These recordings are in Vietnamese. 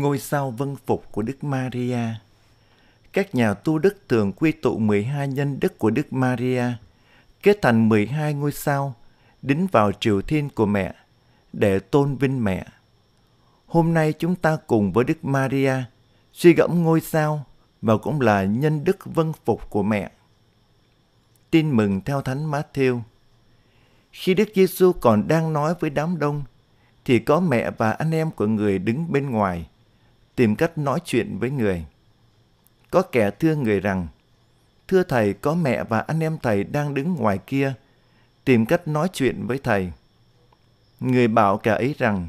ngôi sao vân phục của Đức Maria. Các nhà tu đức thường quy tụ 12 nhân đức của Đức Maria, kết thành 12 ngôi sao, đính vào triều thiên của mẹ, để tôn vinh mẹ. Hôm nay chúng ta cùng với Đức Maria suy gẫm ngôi sao và cũng là nhân đức vân phục của mẹ. Tin mừng theo Thánh Matthew. Khi Đức Giêsu còn đang nói với đám đông, thì có mẹ và anh em của người đứng bên ngoài, tìm cách nói chuyện với người. Có kẻ thưa người rằng, Thưa Thầy, có mẹ và anh em Thầy đang đứng ngoài kia, tìm cách nói chuyện với Thầy. Người bảo kẻ ấy rằng,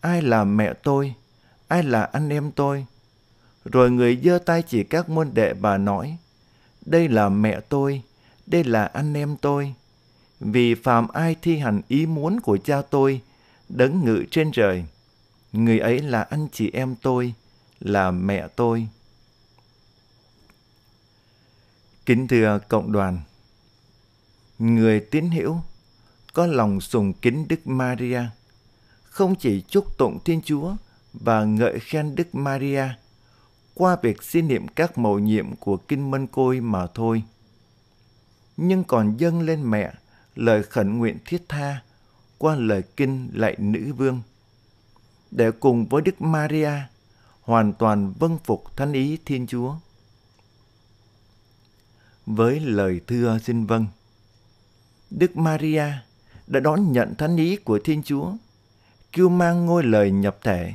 Ai là mẹ tôi? Ai là anh em tôi? Rồi người giơ tay chỉ các môn đệ và nói, Đây là mẹ tôi, đây là anh em tôi. Vì phàm ai thi hành ý muốn của cha tôi, đấng ngự trên trời, người ấy là anh chị em tôi, là mẹ tôi. Kính thưa cộng đoàn, người tín hữu có lòng sùng kính Đức Maria, không chỉ chúc tụng Thiên Chúa và ngợi khen Đức Maria qua việc xin niệm các mầu nhiệm của Kinh Mân Côi mà thôi, nhưng còn dâng lên mẹ lời khẩn nguyện thiết tha qua lời kinh lạy nữ vương để cùng với Đức Maria hoàn toàn vâng phục thánh ý Thiên Chúa. Với lời thưa xin vâng, Đức Maria đã đón nhận thánh ý của Thiên Chúa, kêu mang ngôi lời nhập thể.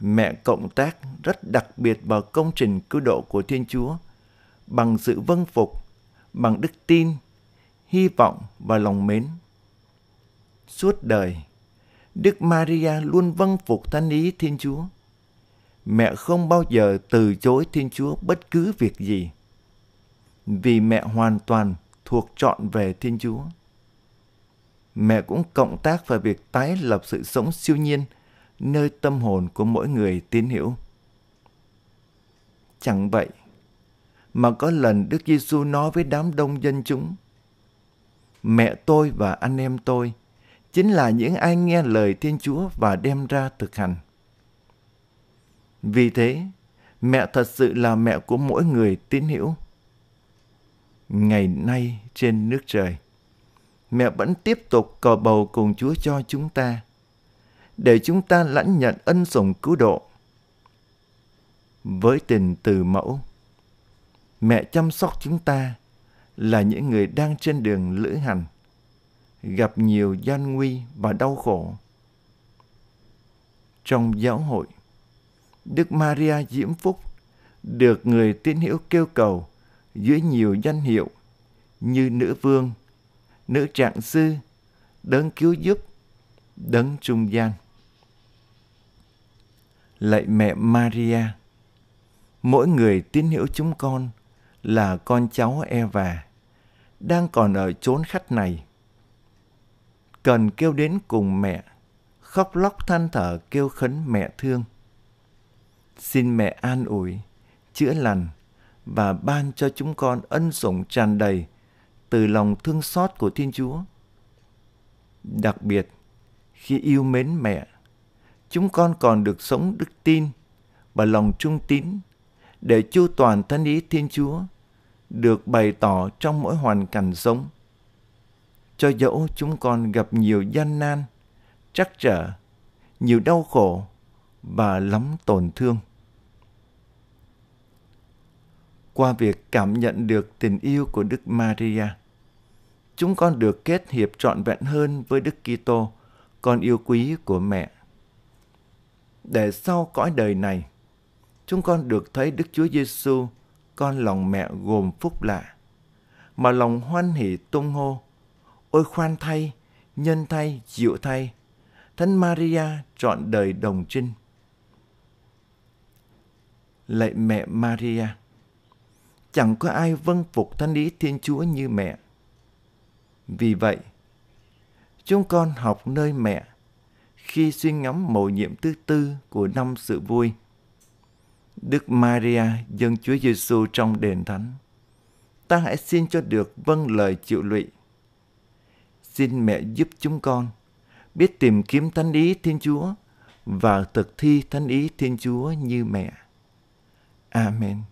Mẹ cộng tác rất đặc biệt vào công trình cứu độ của Thiên Chúa bằng sự vâng phục, bằng đức tin, hy vọng và lòng mến. Suốt đời, Đức Maria luôn vâng phục thánh ý Thiên Chúa. Mẹ không bao giờ từ chối Thiên Chúa bất cứ việc gì, vì mẹ hoàn toàn thuộc trọn về Thiên Chúa. Mẹ cũng cộng tác vào việc tái lập sự sống siêu nhiên nơi tâm hồn của mỗi người tín hữu. Chẳng vậy, mà có lần Đức Giêsu nói với đám đông dân chúng, mẹ tôi và anh em tôi chính là những ai nghe lời Thiên Chúa và đem ra thực hành. Vì thế, mẹ thật sự là mẹ của mỗi người tín hữu. Ngày nay trên nước trời, mẹ vẫn tiếp tục cầu bầu cùng Chúa cho chúng ta, để chúng ta lãnh nhận ân sủng cứu độ. Với tình từ mẫu, mẹ chăm sóc chúng ta là những người đang trên đường lữ hành gặp nhiều gian nguy và đau khổ. Trong giáo hội, Đức Maria Diễm Phúc được người tín hữu kêu cầu dưới nhiều danh hiệu như nữ vương, nữ trạng sư, đấng cứu giúp, đấng trung gian. Lạy mẹ Maria, mỗi người tín hữu chúng con là con cháu Eva, đang còn ở chốn khách này cần kêu đến cùng mẹ, khóc lóc than thở kêu khấn mẹ thương. Xin mẹ an ủi, chữa lành và ban cho chúng con ân sủng tràn đầy từ lòng thương xót của Thiên Chúa. Đặc biệt, khi yêu mến mẹ, chúng con còn được sống đức tin và lòng trung tín để chu toàn thân ý Thiên Chúa được bày tỏ trong mỗi hoàn cảnh sống cho dẫu chúng con gặp nhiều gian nan, trắc trở, nhiều đau khổ và lắm tổn thương. Qua việc cảm nhận được tình yêu của Đức Maria, chúng con được kết hiệp trọn vẹn hơn với Đức Kitô, con yêu quý của mẹ. Để sau cõi đời này, chúng con được thấy Đức Chúa Giêsu, con lòng mẹ gồm phúc lạ, mà lòng hoan hỷ tung hô Ôi khoan thay, nhân thay, chịu thay, Thánh Maria trọn đời đồng trinh. Lạy mẹ Maria, chẳng có ai vâng phục thánh lý Thiên Chúa như mẹ. Vì vậy, chúng con học nơi mẹ khi suy ngẫm mầu nhiệm thứ tư của năm sự vui. Đức Maria dâng Chúa Giêsu trong đền thánh. Ta hãy xin cho được vâng lời chịu lụy Xin mẹ giúp chúng con biết tìm kiếm thánh ý Thiên Chúa và thực thi thánh ý Thiên Chúa như mẹ. Amen.